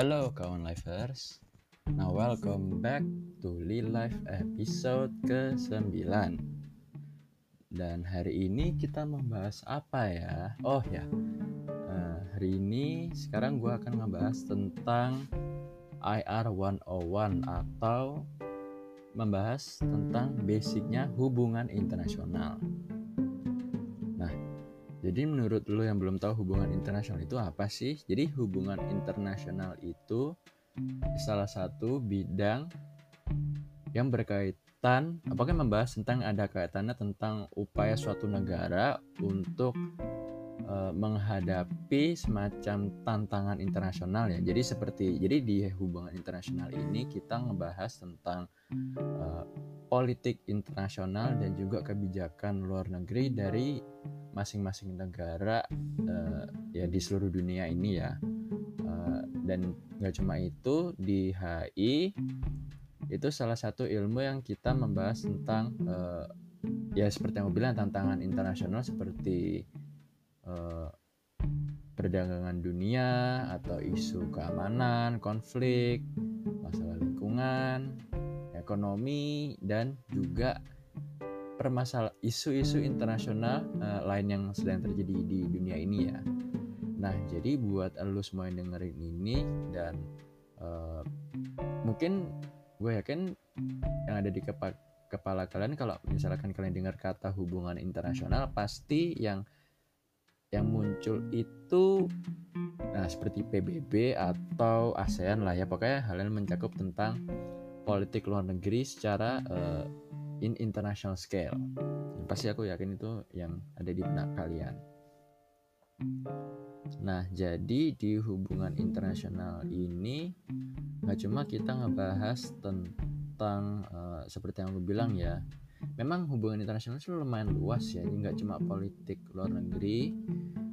Hello kawan lifers. Now welcome back to Lil Life episode ke-9 Dan hari ini kita membahas apa ya? Oh ya. Uh, Hari ini sekarang gue akan ngebahas tentang IR 101 Atau membahas tentang basicnya hubungan internasional jadi menurut lo yang belum tahu hubungan internasional itu apa sih? Jadi hubungan internasional itu salah satu bidang yang berkaitan apakah membahas tentang ada kaitannya tentang upaya suatu negara untuk uh, menghadapi semacam tantangan internasional ya. Jadi seperti jadi di hubungan internasional ini kita ngebahas tentang uh, politik internasional dan juga kebijakan luar negeri dari masing-masing negara uh, ya di seluruh dunia ini ya uh, dan nggak cuma itu di HI itu salah satu ilmu yang kita membahas tentang uh, ya seperti yang gue bilang tantangan internasional seperti uh, perdagangan dunia atau isu keamanan, konflik, masalah lingkungan, ekonomi dan juga permasalahan isu-isu internasional uh, lain yang sedang terjadi di dunia ini ya. Nah, jadi buat lo semua yang dengerin ini dan uh, mungkin gue yakin yang ada di kepala kepala kalian kalau misalkan kalian dengar kata hubungan internasional pasti yang yang muncul itu nah seperti PBB atau ASEAN lah ya pokoknya hal yang mencakup tentang politik luar negeri secara uh, in international scale. Dan pasti aku yakin itu yang ada di benak kalian. Nah, jadi di hubungan internasional ini nggak cuma kita ngebahas tentang uh, seperti yang aku bilang ya, memang hubungan internasional itu lumayan luas ya, nggak cuma politik luar negeri,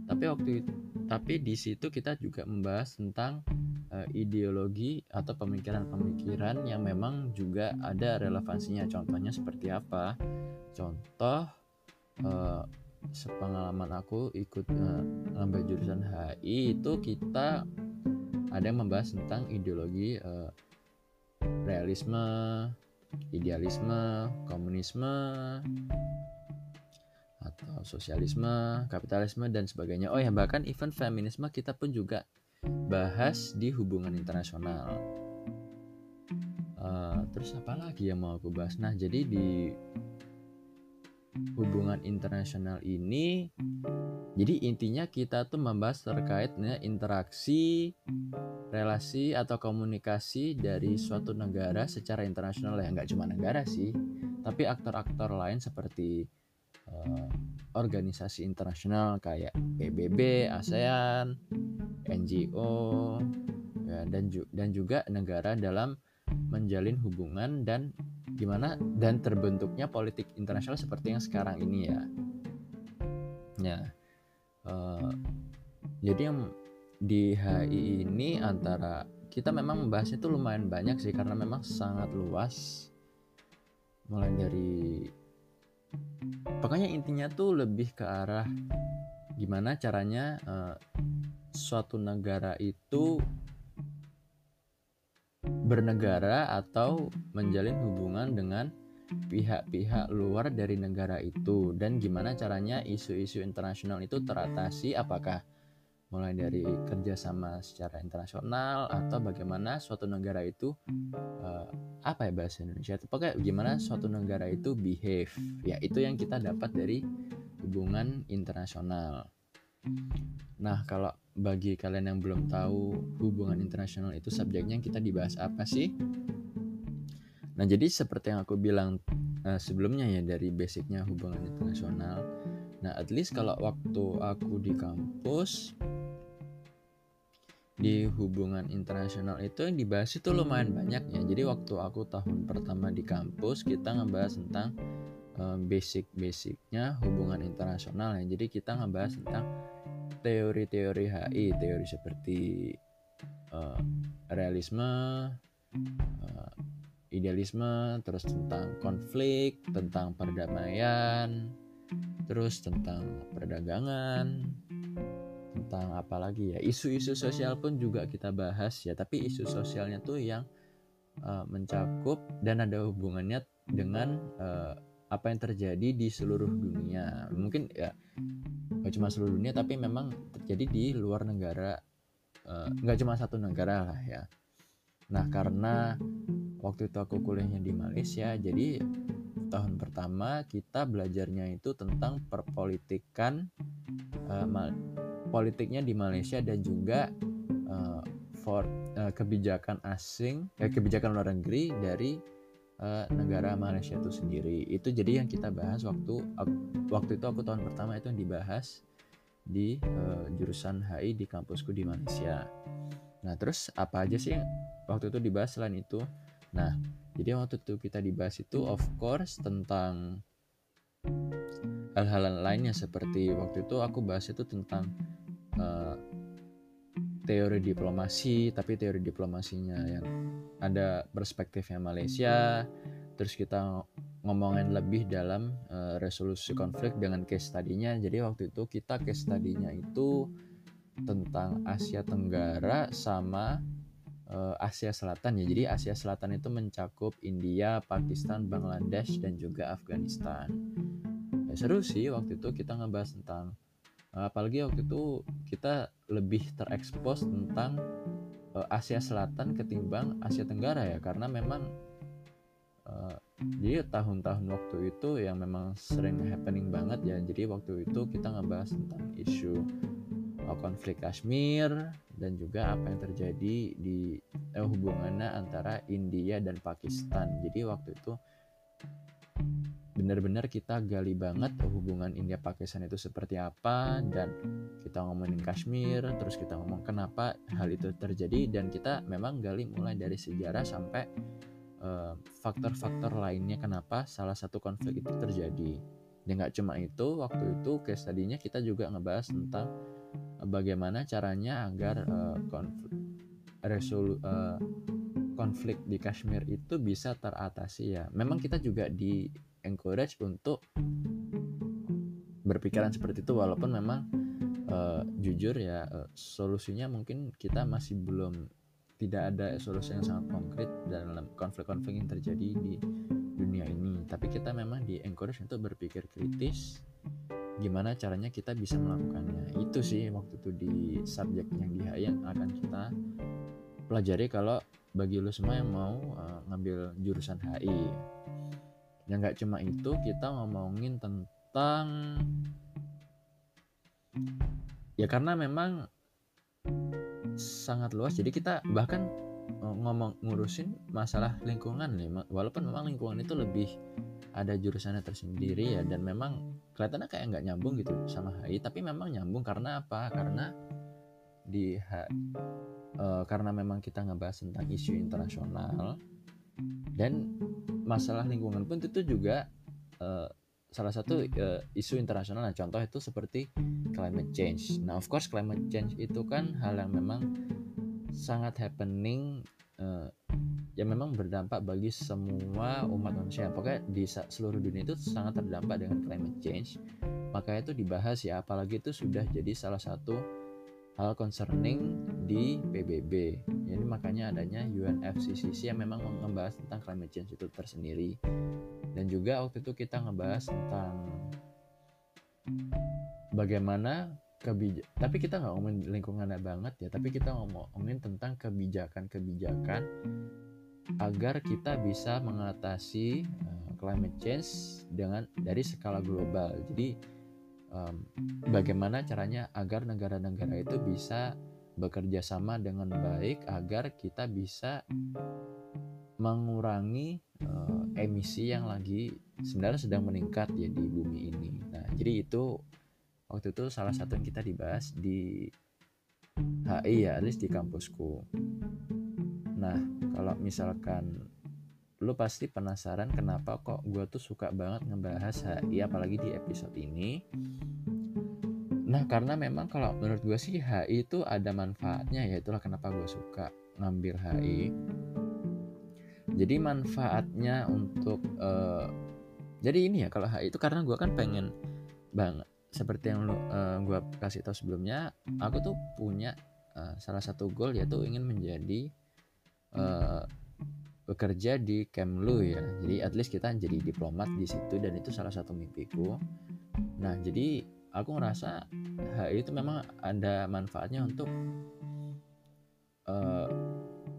tapi waktu itu, tapi di situ kita juga membahas tentang uh, ideologi atau pemikiran-pemikiran yang memang juga ada relevansinya. Contohnya seperti apa? Contoh uh, sepengalaman aku ikut uh, jurusan HI itu kita ada yang membahas tentang ideologi uh, realisme, idealisme, komunisme atau sosialisme, kapitalisme dan sebagainya. Oh ya bahkan event feminisme kita pun juga bahas di hubungan internasional. Uh, terus apa lagi yang mau aku bahas? Nah, jadi di hubungan internasional ini, jadi intinya kita tuh membahas terkaitnya interaksi, relasi atau komunikasi dari suatu negara secara internasional ya. Nggak cuma negara sih, tapi aktor-aktor lain seperti uh, organisasi internasional kayak PBB, ASEAN, NGO, ya, dan ju dan juga negara dalam menjalin hubungan dan gimana dan terbentuknya politik internasional seperti yang sekarang ini ya. Ya, uh, jadi yang di HI ini antara kita memang membahasnya itu lumayan banyak sih karena memang sangat luas. Mulai dari pokoknya intinya tuh lebih ke arah gimana caranya uh, suatu negara itu bernegara atau menjalin hubungan dengan pihak-pihak luar dari negara itu. Dan gimana caranya isu-isu internasional itu teratasi? Apakah mulai dari kerjasama secara internasional atau bagaimana suatu negara itu uh, apa ya bahasa Indonesia itu? Pakai gimana suatu negara itu behave. Ya itu yang kita dapat dari hubungan internasional. Nah kalau bagi kalian yang belum tahu hubungan internasional itu subjeknya kita dibahas apa sih nah jadi seperti yang aku bilang uh, sebelumnya ya dari basicnya hubungan internasional Nah, at least kalau waktu aku di kampus di hubungan internasional itu yang dibahas itu lumayan banyak ya. Jadi waktu aku tahun pertama di kampus kita ngebahas tentang uh, basic-basicnya hubungan internasional ya. Jadi kita ngebahas tentang teori-teori HI, teori seperti uh, realisme, idealisme, terus tentang konflik, tentang perdamaian, terus tentang perdagangan, tentang apa lagi ya isu-isu sosial pun juga kita bahas ya. Tapi isu sosialnya tuh yang uh, mencakup dan ada hubungannya dengan uh, apa yang terjadi di seluruh dunia. Mungkin ya nggak cuma seluruh dunia tapi memang terjadi di luar negara uh, nggak cuma satu negara lah ya. Nah karena waktu itu aku kuliahnya di Malaysia jadi tahun pertama kita belajarnya itu tentang perpolitikan uh, politiknya di Malaysia dan juga uh, for uh, kebijakan asing eh, kebijakan luar negeri dari uh, negara Malaysia itu sendiri. Itu jadi yang kita bahas waktu waktu itu aku tahun pertama itu yang dibahas di uh, jurusan HI di kampusku di Malaysia. Nah terus apa aja sih waktu itu dibahas selain itu nah jadi waktu itu kita dibahas itu of course tentang hal-hal lainnya. Seperti waktu itu aku bahas itu tentang uh, teori diplomasi tapi teori diplomasinya yang ada perspektifnya Malaysia. Terus kita ngomongin lebih dalam uh, resolusi konflik dengan case tadinya jadi waktu itu kita case tadinya itu tentang Asia Tenggara sama Asia Selatan ya. Jadi Asia Selatan itu mencakup India, Pakistan, Bangladesh dan juga Afghanistan. Ya, seru sih waktu itu kita ngebahas tentang apalagi waktu itu kita lebih terekspos tentang uh, Asia Selatan ketimbang Asia Tenggara ya. Karena memang uh, tahun-tahun waktu itu yang memang sering happening banget ya. Jadi waktu itu kita ngebahas tentang isu konflik Kashmir dan juga apa yang terjadi di eh, hubungannya antara India dan Pakistan. Jadi waktu itu benar-benar kita gali banget hubungan India Pakistan itu seperti apa dan kita ngomongin Kashmir terus kita ngomong kenapa hal itu terjadi dan kita memang gali mulai dari sejarah sampai eh, faktor-faktor uh, lainnya kenapa salah satu konflik itu terjadi. Dan nggak cuma itu waktu itu case tadinya kita juga ngebahas tentang bagaimana caranya agar uh, konflik resolu uh, konflik di Kashmir itu bisa teratasi ya? Memang kita juga di encourage untuk berpikiran seperti itu walaupun memang uh, jujur ya uh, solusinya mungkin kita masih belum tidak ada solusi yang sangat konkret dalam konflik-konflik yang terjadi di dunia ini. Tapi kita memang di encourage untuk berpikir kritis gimana caranya kita bisa melakukannya. Itu sih waktu itu di subjek yang di HI yang akan kita pelajari kalau bagi lo semua yang mau uh, ngambil jurusan HI yang nggak cuma itu kita ngomongin tentang ya karena memang sangat luas jadi kita bahkan ngomong ngurusin masalah lingkungan nih. Walaupun memang lingkungan itu lebih ada jurusannya tersendiri ya dan memang kelihatannya kayak nggak nyambung gitu sama HI tapi memang nyambung karena apa? Karena di uh, karena memang kita ngebahas tentang isu internasional dan masalah lingkungan pun itu juga uh, salah satu uh, isu internasional. Nah contoh itu seperti climate change. Nah of course climate change itu kan hal yang memang sangat happening uh, yang memang berdampak bagi semua umat manusia pokoknya di seluruh dunia itu sangat terdampak dengan climate change makanya itu dibahas ya apalagi itu sudah jadi salah satu hal concerning di PBB. Jadi makanya adanya UNFCCC yang memang membahas tentang climate change itu tersendiri. Dan juga waktu itu kita ngebahas tentang bagaimana kebijakan tapi kita nggak ngomongin lingkungan banget ya tapi kita ngomongin tentang kebijakan-kebijakan agar kita bisa mengatasi uh, climate change dengan dari skala global jadi um, bagaimana caranya agar negara-negara itu bisa bekerja sama dengan baik agar kita bisa mengurangi uh, emisi yang lagi sebenarnya sedang meningkat ya di bumi ini. Nah, jadi itu waktu itu salah satu yang kita dibahas di HI ya, least di kampusku. Nah, kalau misalkan lu pasti penasaran kenapa kok gue tuh suka banget ngebahas HI apalagi di episode ini nah karena memang kalau menurut gue sih HI itu ada manfaatnya ya itulah kenapa gue suka ngambil HI jadi manfaatnya untuk uh, jadi ini ya kalau HI itu karena gue kan pengen banget seperti yang uh, gue kasih tahu sebelumnya aku tuh punya uh, salah satu goal yaitu ingin menjadi uh, bekerja di Kemlu ya. Jadi at least kita jadi diplomat di situ dan itu salah satu mimpiku. Nah jadi aku ngerasa HI itu memang ada manfaatnya untuk uh,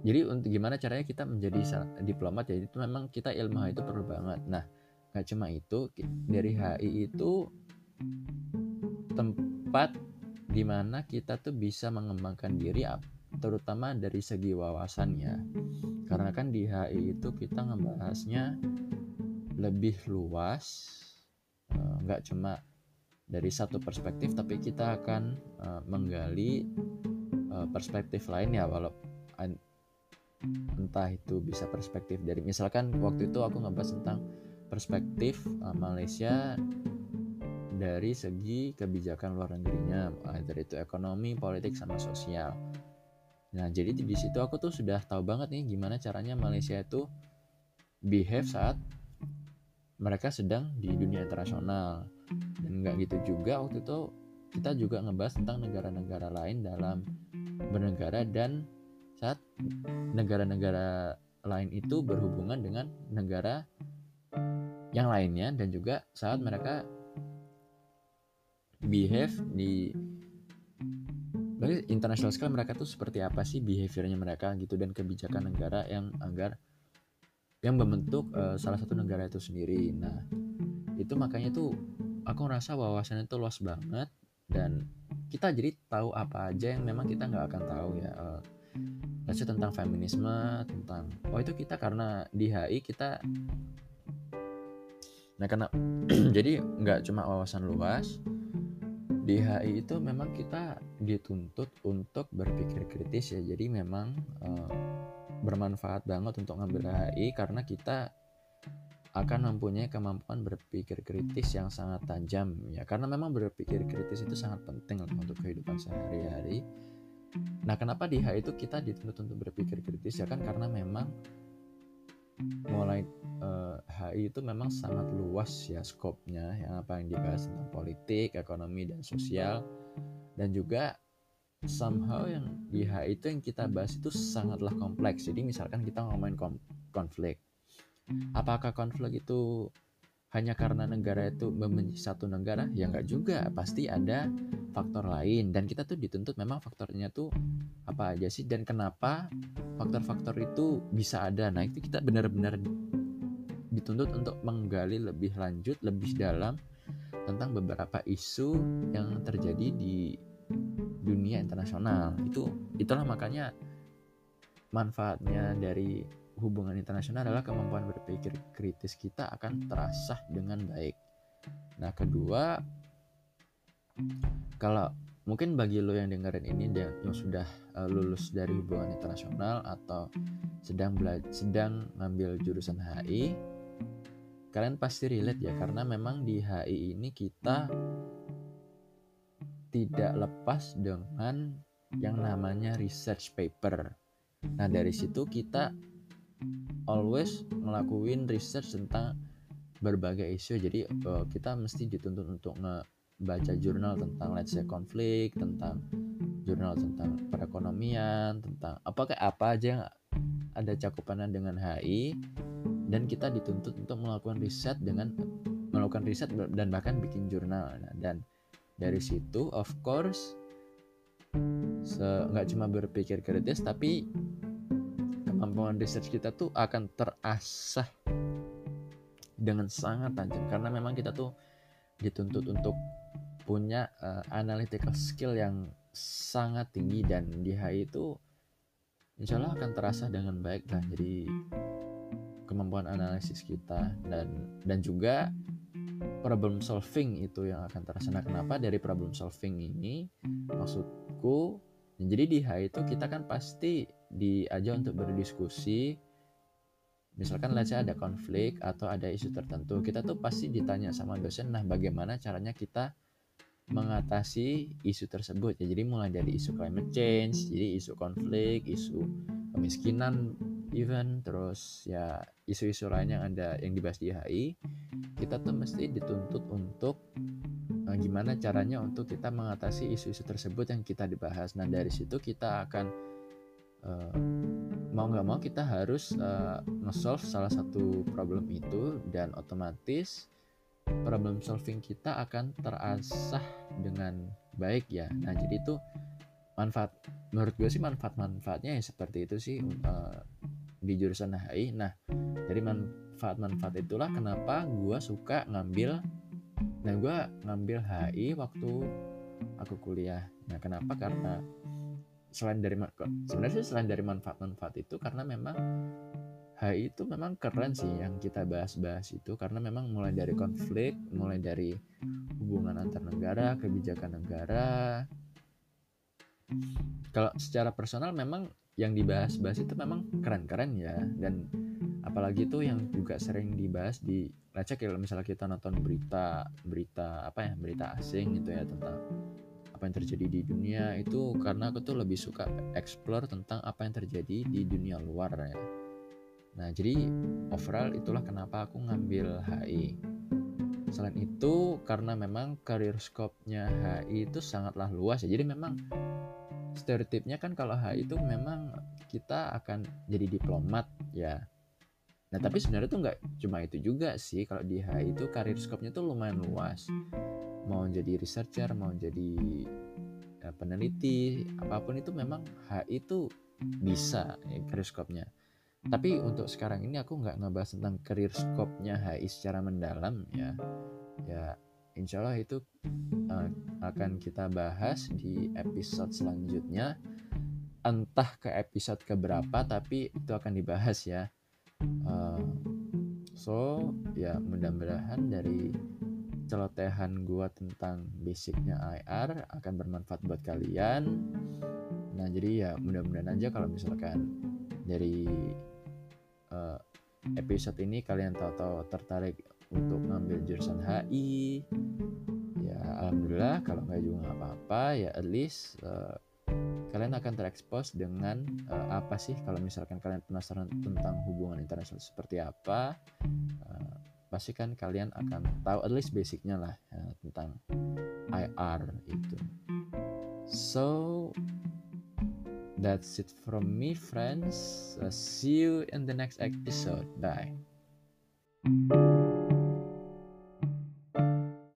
jadi untuk gimana caranya kita menjadi diplomat ya itu memang kita ilmu itu perlu banget. Nah gak cuma itu dari HI itu tempat di mana kita tuh bisa mengembangkan diri terutama dari segi wawasannya. Karena kan di HI itu kita ngebahasnya lebih luas eh, nggak cuma dari satu perspektif tapi kita akan uh, menggali uh, perspektif lain ya walau entah itu bisa perspektif dari misalkan waktu itu aku ngebahas tentang perspektif Malaysia dari segi kebijakan luar negerinya dari itu ekonomi politik sama sosial. Nah jadi di situ aku tuh sudah tahu banget nih gimana caranya Malaysia itu behave saat mereka sedang di dunia internasional. Dan nggak gitu juga waktu itu kita juga ngebahas tentang negara-negara lain dalam bernegara dan saat negara-negara lain itu berhubungan dengan negara yang lainnya dan juga saat mereka behave di bagi international scale mereka tuh seperti apa sih behaviornya mereka gitu dan kebijakan negara yang agar yang membentuk uh, salah satu negara itu sendiri. Nah, itu makanya tuh aku ngerasa wawasannya itu luas banget dan kita jadi tahu apa aja yang memang kita nggak akan tahu ya. Uh, tentang feminisme, tentang oh itu kita karena di HI kita Nah, karena jadi nggak cuma wawasan luas di HI itu memang kita dituntut untuk berpikir kritis ya. Jadi memang uh, bermanfaat banget untuk ngambil HI karena kita akan mempunyai kemampuan berpikir kritis yang sangat tajam ya karena memang berpikir kritis itu sangat penting untuk kehidupan sehari-hari. Nah, kenapa di HI itu kita dituntut untuk berpikir kritis ya kan karena memang mulai uh, eh, HI itu memang sangat luas ya skopnya yang apa yang dibahas tentang politik, ekonomi dan sosial dan juga somehow yang di HI itu yang kita bahas itu sangatlah kompleks. Jadi misalkan kita ngomongin konflik. Apakah konflik itu hanya karena negara itu membenci satu negara? Ya enggak juga, pasti ada faktor lain dan kita tuh dituntut memang faktornya tuh apa aja sih dan kenapa faktor-faktor itu bisa ada. Nah, itu kita benar-benar dituntut untuk menggali lebih lanjut, lebih dalam tentang beberapa isu yang terjadi di dunia internasional itu itulah makanya manfaatnya dari hubungan internasional adalah kemampuan berpikir kritis kita akan terasah dengan baik. Nah, kedua kalau mungkin bagi lo yang dengerin ini yang sudah uh, lulus dari hubungan internasional atau sedang belajar sedang ngambil jurusan HI kalian pasti relate ya karena memang di HI ini kita tidak lepas dengan yang namanya research paper. Nah, dari situ kita always ngelakuin research tentang berbagai isu. Jadi uh, kita mesti dituntut untuk ngebaca jurnal tentang let's say konflik, tentang jurnal tentang perekonomian, tentang apakah apa aja yang ada cakupannya dengan HI dan kita dituntut untuk melakukan riset dengan melakukan riset dan bahkan bikin jurnal. Nah, dan dari situ of course nggak cuma berpikir kritis tapi kemampuan research kita tuh akan terasah dengan sangat tajam karena memang kita tuh dituntut untuk punya uh, analytical skill yang sangat tinggi dan di HI itu insya Allah akan terasa dengan baik lah jadi kemampuan analisis kita dan dan juga problem solving itu yang akan terlaksana. Kenapa dari problem solving ini? Maksudku, jadi di H itu kita kan pasti diajak untuk berdiskusi. Misalkan let's ada konflik atau ada isu tertentu, kita tuh pasti ditanya sama dosen, nah bagaimana caranya kita mengatasi isu tersebut ya. Jadi mulai dari isu climate change, jadi isu konflik, isu kemiskinan even terus ya isu-isu lain yang ada yang dibahas di HI kita tuh mesti dituntut untuk uh, gimana caranya untuk kita mengatasi isu-isu tersebut yang kita dibahas. Nah dari situ kita akan uh, mau nggak mau kita harus uh, nge-solve salah satu problem itu dan otomatis problem solving kita akan terasah dengan baik ya. Nah jadi itu manfaat menurut gue sih manfaat-manfaatnya ya seperti itu sih uh, di jurusan HI. Nah dari manfaat-manfaat itulah kenapa gue suka ngambil Nah gue ngambil HI waktu aku kuliah. Nah kenapa? Karena selain dari sebenarnya selain dari manfaat-manfaat itu karena memang HI itu memang keren sih yang kita bahas-bahas itu karena memang mulai dari konflik, mulai dari hubungan antar negara, kebijakan negara. Kalau secara personal memang yang dibahas-bahas itu memang keren-keren ya dan apalagi itu yang juga sering dibahas di lecek kalau misalnya kita nonton berita berita apa ya berita asing gitu ya tentang apa yang terjadi di dunia itu karena aku tuh lebih suka explore tentang apa yang terjadi di dunia luar ya Nah, jadi overall itulah kenapa aku ngambil HI. Selain itu, karena memang career scope-nya HI itu sangatlah luas ya. Jadi memang stereotipnya kan kalau HI itu memang kita akan jadi diplomat ya. Nah, tapi sebenarnya itu nggak cuma itu juga sih. Kalau di HI itu career scope-nya tuh lumayan luas. Mau jadi researcher, mau jadi ya, peneliti, apa pun itu memang HI itu bisa ya, career scope-nya tapi untuk sekarang ini aku nggak ngebahas tentang career scope-nya HI secara mendalam ya ya insya Allah itu uh, akan kita bahas di episode selanjutnya entah ke episode keberapa tapi itu akan dibahas ya uh, so ya mudah-mudahan dari celotehan gua tentang basicnya IR akan bermanfaat buat kalian. Nah jadi ya mudah-mudahan aja kalau misalkan dari uh, episode ini kalian tahu-tahu tertarik untuk ngambil jurusan HI ya alhamdulillah kalau nggak juga nggak apa-apa ya at least uh, kalian akan terekspos dengan uh, apa sih kalau misalkan kalian penasaran tentang hubungan internasional seperti apa uh, pasti kan kalian akan tahu at least basicnya lah ya, tentang IR itu so That's it from me, friends. Uh, see you in the next episode. Bye.